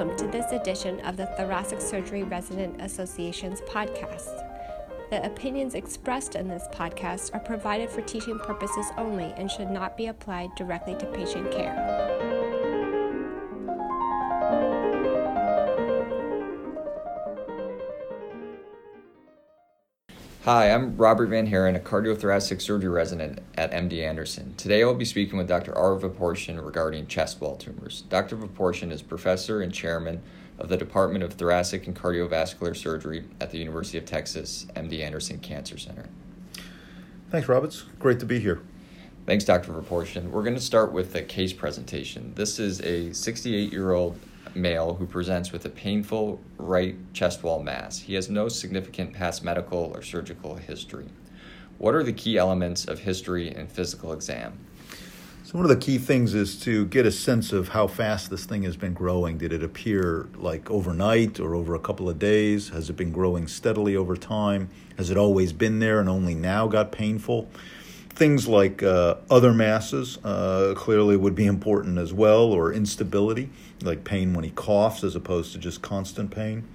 welcome to this edition of the Thoracic Surgery Resident Association's podcast. The opinions expressed in this podcast are provided for teaching purposes only and should not be applied directly to patient care. Hi, I'm Robert Van Haren, a cardiothoracic surgery resident at MD Anderson. Today I will be speaking with Dr. Ara Vaporciyan regarding chest wall tumors. Dr. Vaporciyan is professor and chairman of the Department of Thoracic and Cardiovascular Surgery at the University of Texas MD Anderson Cancer Center. Thanks, Roberts. Great to be here. Thanks, Dr. Vaporciyan. We're going to start with the case presentation. This is a 68 year old male who presents with a painful right chest wall mass. He has no significant past medical or surgical history. What are the key elements of history and physical exam? So, one of the key things is to get a sense of how fast this thing has been growing. Did it appear like overnight or over a couple of days? Has it been growing steadily over time? Has it always been there and only now got painful? Things like uh, other masses uh, clearly would be important as well, or instability, like pain when he coughs as opposed to just constant pain.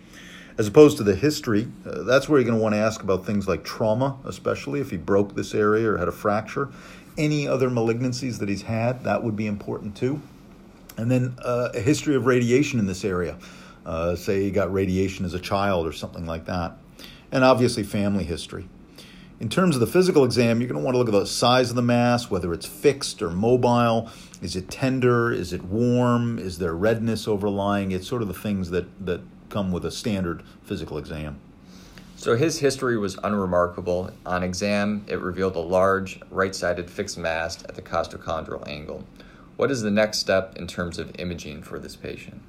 As opposed to the history, uh, that's where you're going to want to ask about things like trauma, especially if he broke this area or had a fracture. Any other malignancies that he's had, that would be important too. And then uh, a history of radiation in this area. Uh, say he got radiation as a child or something like that. And obviously, family history. In terms of the physical exam, you're going to want to look at the size of the mass, whether it's fixed or mobile. Is it tender? Is it warm? Is there redness overlying? It's sort of the things that, that come with a standard physical exam. So his history was unremarkable. On exam, it revealed a large right sided fixed mass at the costochondral angle. What is the next step in terms of imaging for this patient?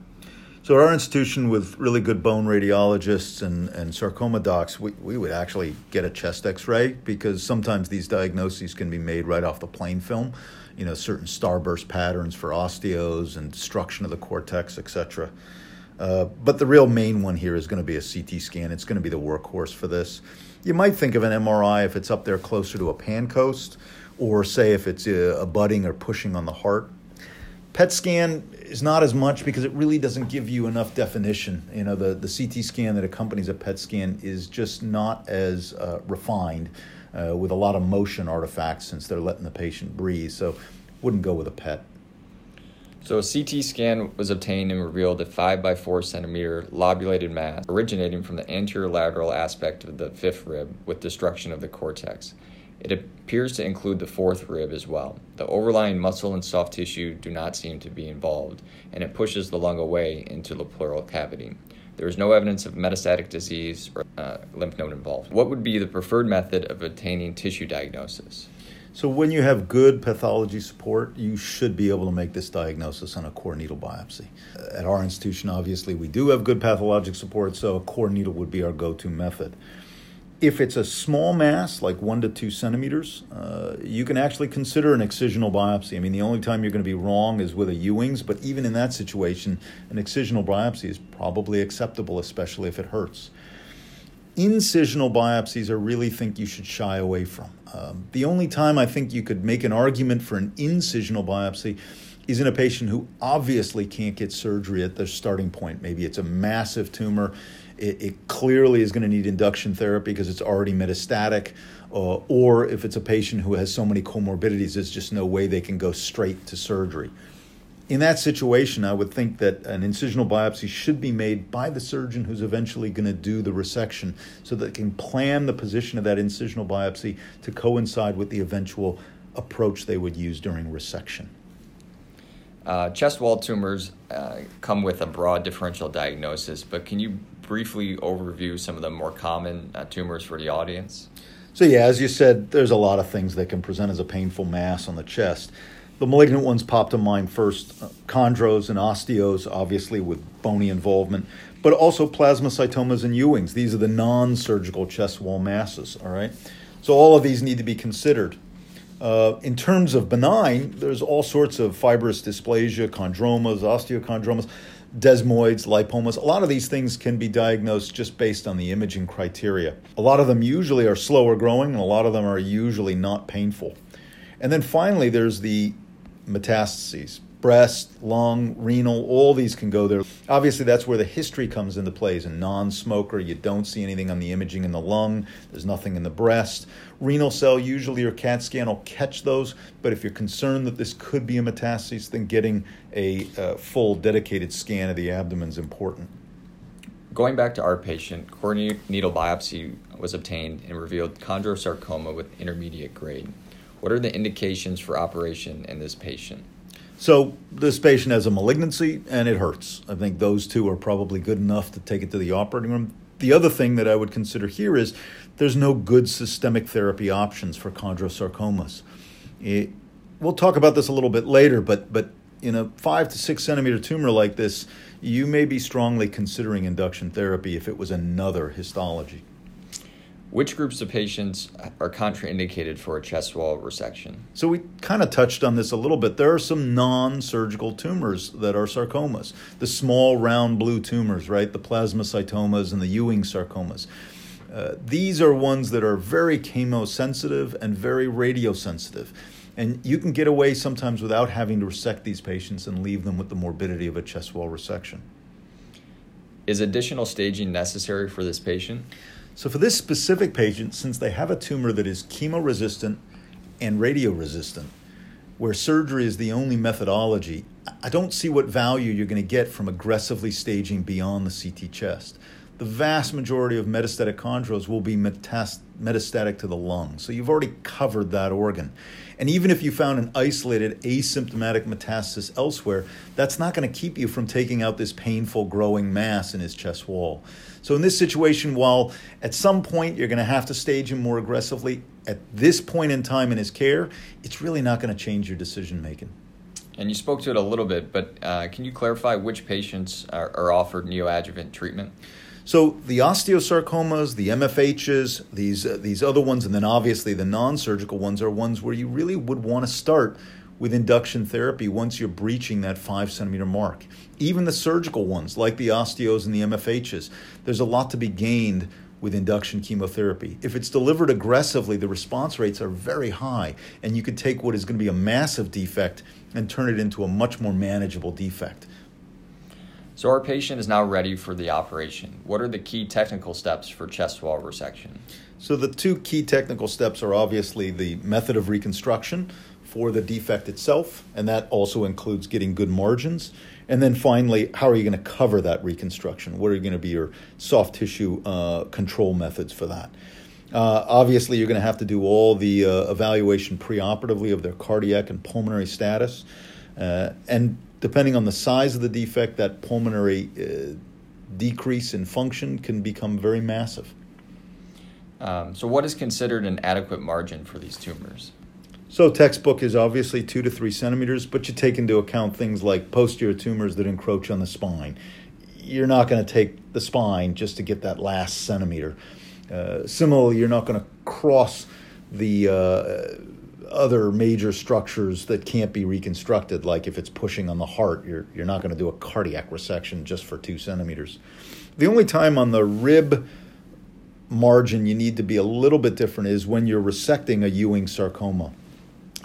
So our institution with really good bone radiologists and, and sarcoma docs, we, we would actually get a chest x-ray because sometimes these diagnoses can be made right off the plain film. You know, certain starburst patterns for osteos and destruction of the cortex, etc. Uh, but the real main one here is going to be a CT scan. It's going to be the workhorse for this. You might think of an MRI if it's up there closer to a Pancoast, or say if it's a, a budding or pushing on the heart. PET scan is not as much because it really doesn't give you enough definition. You know, the, the CT scan that accompanies a PET scan is just not as uh, refined uh, with a lot of motion artifacts since they're letting the patient breathe. So, wouldn't go with a PET. So, a CT scan was obtained and revealed a 5 by 4 centimeter lobulated mass originating from the anterior lateral aspect of the fifth rib with destruction of the cortex. It appears to include the fourth rib as well. The overlying muscle and soft tissue do not seem to be involved, and it pushes the lung away into the pleural cavity. There is no evidence of metastatic disease or uh, lymph node involved. What would be the preferred method of obtaining tissue diagnosis? So, when you have good pathology support, you should be able to make this diagnosis on a core needle biopsy. At our institution, obviously, we do have good pathologic support, so a core needle would be our go to method if it's a small mass, like one to two centimeters, uh, you can actually consider an excisional biopsy. I mean, the only time you're going to be wrong is with a Ewing's, but even in that situation, an excisional biopsy is probably acceptable, especially if it hurts. Incisional biopsies, I really think you should shy away from. Um, the only time I think you could make an argument for an incisional biopsy is in a patient who obviously can't get surgery at their starting point. Maybe it's a massive tumor it, it clearly is going to need induction therapy because it's already metastatic. Uh, or if it's a patient who has so many comorbidities, there's just no way they can go straight to surgery. In that situation, I would think that an incisional biopsy should be made by the surgeon who's eventually going to do the resection so that they can plan the position of that incisional biopsy to coincide with the eventual approach they would use during resection. Uh, chest wall tumors uh, come with a broad differential diagnosis, but can you briefly overview some of the more common uh, tumors for the audience? So, yeah, as you said, there's a lot of things that can present as a painful mass on the chest. The malignant ones pop to mind first uh, chondros and osteos, obviously with bony involvement, but also plasmacytomas and Ewing's. These are the non surgical chest wall masses, all right? So, all of these need to be considered. Uh, in terms of benign, there's all sorts of fibrous dysplasia, chondromas, osteochondromas, desmoids, lipomas. A lot of these things can be diagnosed just based on the imaging criteria. A lot of them usually are slower growing, and a lot of them are usually not painful. And then finally, there's the metastases. Breast, lung, renal, all these can go there. Obviously, that's where the history comes into play. As a non smoker, you don't see anything on the imaging in the lung, there's nothing in the breast. Renal cell, usually your CAT scan will catch those, but if you're concerned that this could be a metastasis, then getting a uh, full dedicated scan of the abdomen is important. Going back to our patient, core needle biopsy was obtained and revealed chondrosarcoma with intermediate grade. What are the indications for operation in this patient? So this patient has a malignancy and it hurts. I think those two are probably good enough to take it to the operating room. The other thing that I would consider here is there's no good systemic therapy options for chondrosarcomas. It, we'll talk about this a little bit later, but but in a five to six centimeter tumor like this, you may be strongly considering induction therapy if it was another histology. Which groups of patients are contraindicated for a chest wall resection? So, we kind of touched on this a little bit. There are some non surgical tumors that are sarcomas. The small, round blue tumors, right? The plasmacytomas and the Ewing sarcomas. Uh, these are ones that are very chemosensitive and very radiosensitive. And you can get away sometimes without having to resect these patients and leave them with the morbidity of a chest wall resection. Is additional staging necessary for this patient? So, for this specific patient, since they have a tumor that is chemo resistant and radio resistant, where surgery is the only methodology, I don't see what value you're going to get from aggressively staging beyond the CT chest. The vast majority of metastatic chondros will be metastatic to the lung, so you've already covered that organ. And even if you found an isolated asymptomatic metastasis elsewhere, that's not going to keep you from taking out this painful growing mass in his chest wall. So, in this situation, while at some point you're going to have to stage him more aggressively, at this point in time in his care, it's really not going to change your decision making. And you spoke to it a little bit, but uh, can you clarify which patients are, are offered neoadjuvant treatment? So the osteosarcomas, the MFHs, these uh, these other ones, and then obviously the non-surgical ones are ones where you really would want to start with induction therapy once you're breaching that five centimeter mark. Even the surgical ones, like the osteos and the MFHs, there's a lot to be gained with induction chemotherapy. If it's delivered aggressively, the response rates are very high, and you could take what is going to be a massive defect and turn it into a much more manageable defect. So, our patient is now ready for the operation. What are the key technical steps for chest wall resection? So, the two key technical steps are obviously the method of reconstruction, for the defect itself, and that also includes getting good margins. And then finally, how are you going to cover that reconstruction? What are going to be your soft tissue uh, control methods for that? Uh, obviously, you're going to have to do all the uh, evaluation preoperatively of their cardiac and pulmonary status. Uh, and depending on the size of the defect, that pulmonary uh, decrease in function can become very massive. Um, so, what is considered an adequate margin for these tumors? So textbook is obviously two to three centimeters, but you take into account things like posterior tumors that encroach on the spine. You're not going to take the spine just to get that last centimeter. Uh, similarly, you're not going to cross the uh, other major structures that can't be reconstructed, like if it's pushing on the heart, you're, you're not going to do a cardiac resection just for two centimeters. The only time on the rib margin you need to be a little bit different is when you're resecting a Ewing sarcoma.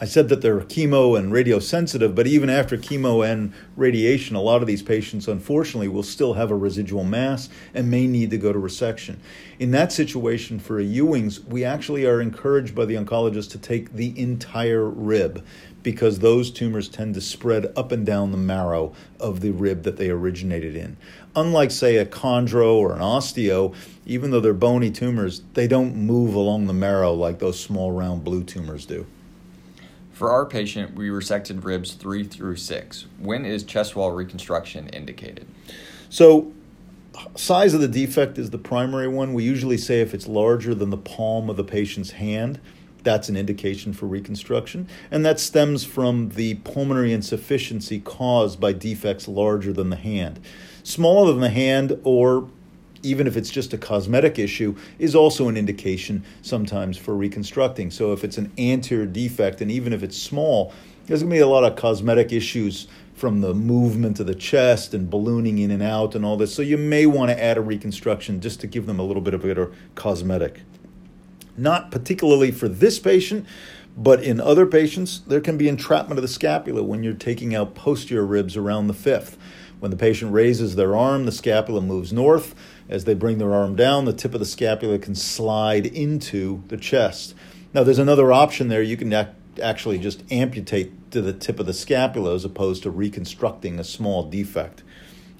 I said that they're chemo and radiosensitive, but even after chemo and radiation, a lot of these patients, unfortunately, will still have a residual mass and may need to go to resection. In that situation, for a Ewing's, we actually are encouraged by the oncologist to take the entire rib because those tumors tend to spread up and down the marrow of the rib that they originated in. Unlike, say, a chondro or an osteo, even though they're bony tumors, they don't move along the marrow like those small round blue tumors do. For our patient, we resected ribs three through six. When is chest wall reconstruction indicated? So, size of the defect is the primary one. We usually say if it's larger than the palm of the patient's hand, that's an indication for reconstruction. And that stems from the pulmonary insufficiency caused by defects larger than the hand. Smaller than the hand or even if it's just a cosmetic issue, is also an indication sometimes for reconstructing. So if it's an anterior defect, and even if it's small, there's going to be a lot of cosmetic issues from the movement of the chest and ballooning in and out and all this. So you may want to add a reconstruction just to give them a little bit of a cosmetic. Not particularly for this patient, But in other patients, there can be entrapment of the scapula when you're taking out posterior ribs around the fifth. When the patient raises their arm, the scapula moves north. As they bring their arm down, the tip of the scapula can slide into the chest. Now, there's another option there. You can ac- actually just amputate to the tip of the scapula as opposed to reconstructing a small defect.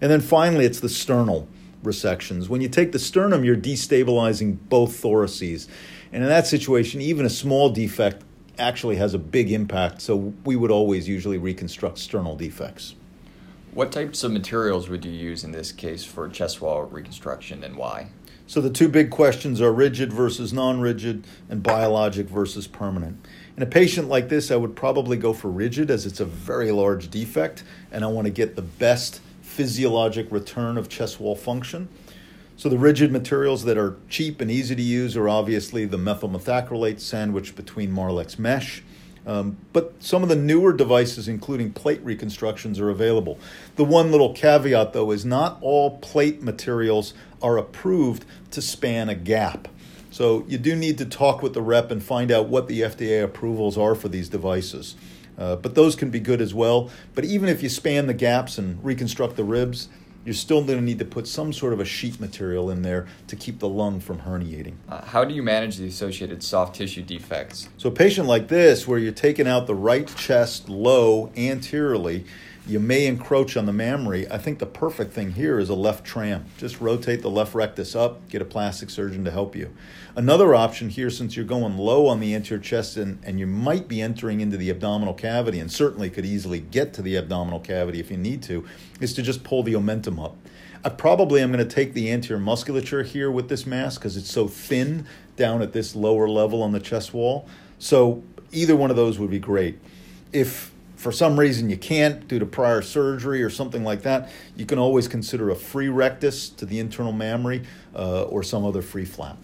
And then finally, it's the sternal resections. When you take the sternum, you're destabilizing both thoraces. And in that situation, even a small defect actually has a big impact. So we would always usually reconstruct sternal defects. What types of materials would you use in this case for chest wall reconstruction and why? So the two big questions are rigid versus non rigid and biologic versus permanent. In a patient like this, I would probably go for rigid as it's a very large defect and I want to get the best physiologic return of chest wall function. So the rigid materials that are cheap and easy to use are obviously the methyl methacrylate sandwiched between Marlex mesh um, but some of the newer devices, including plate reconstructions, are available. The one little caveat, though, is not all plate materials are approved to span a gap. So you do need to talk with the rep and find out what the FDA approvals are for these devices. Uh, but those can be good as well. But even if you span the gaps and reconstruct the ribs, you're still going to need to put some sort of a sheet material in there to keep the lung from herniating. Uh, how do you manage the associated soft tissue defects? So, a patient like this, where you're taking out the right chest low anteriorly, you may encroach on the mammary. I think the perfect thing here is a left tram. Just rotate the left rectus up, get a plastic surgeon to help you. Another option here, since you're going low on the anterior chest and, and you might be entering into the abdominal cavity and certainly could easily get to the abdominal cavity if you need to, is to just pull the omentum up. I probably am going to take the anterior musculature here with this mask because it's so thin down at this lower level on the chest wall. So either one of those would be great. If for some reason you can't due to prior surgery or something like that, you can always consider a free rectus to the internal mammary uh, or some other free flap.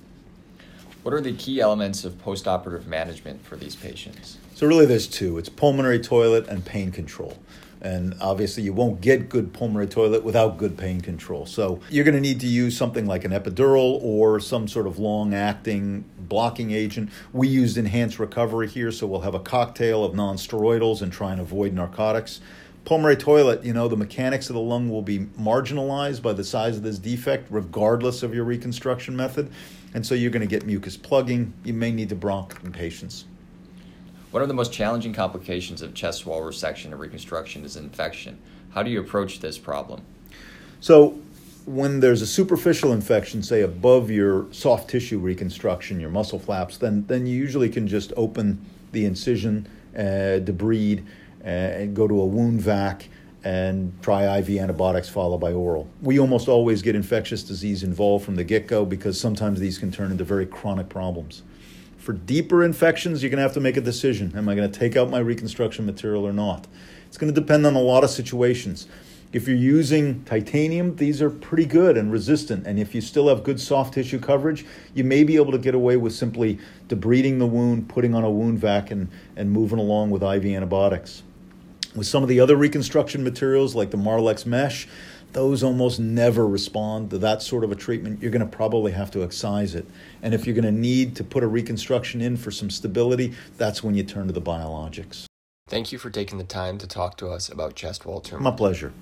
What are the key elements of postoperative management for these patients? So, really, there's two it's pulmonary toilet and pain control. And obviously, you won't get good pulmonary toilet without good pain control. So, you're going to need to use something like an epidural or some sort of long acting blocking agent. We used enhanced recovery here, so we'll have a cocktail of non steroidals and try and avoid narcotics. Pulmonary toilet, you know, the mechanics of the lung will be marginalized by the size of this defect, regardless of your reconstruction method. And so you're going to get mucus plugging. You may need to bronch in patients. One of the most challenging complications of chest wall resection and reconstruction is infection. How do you approach this problem? So, when there's a superficial infection, say above your soft tissue reconstruction, your muscle flaps, then, then you usually can just open the incision, uh, debride, uh, and go to a wound vac and try IV antibiotics followed by oral. We almost always get infectious disease involved from the get go because sometimes these can turn into very chronic problems. For deeper infections, you're going to have to make a decision. Am I going to take out my reconstruction material or not? It's going to depend on a lot of situations. If you're using titanium, these are pretty good and resistant. And if you still have good soft tissue coverage, you may be able to get away with simply debriding the wound, putting on a wound vac, and, and moving along with IV antibiotics. With some of the other reconstruction materials like the Marlex mesh, those almost never respond to that sort of a treatment. You're going to probably have to excise it. And if you're going to need to put a reconstruction in for some stability, that's when you turn to the biologics. Thank you for taking the time to talk to us about chest wall tumor. My pleasure.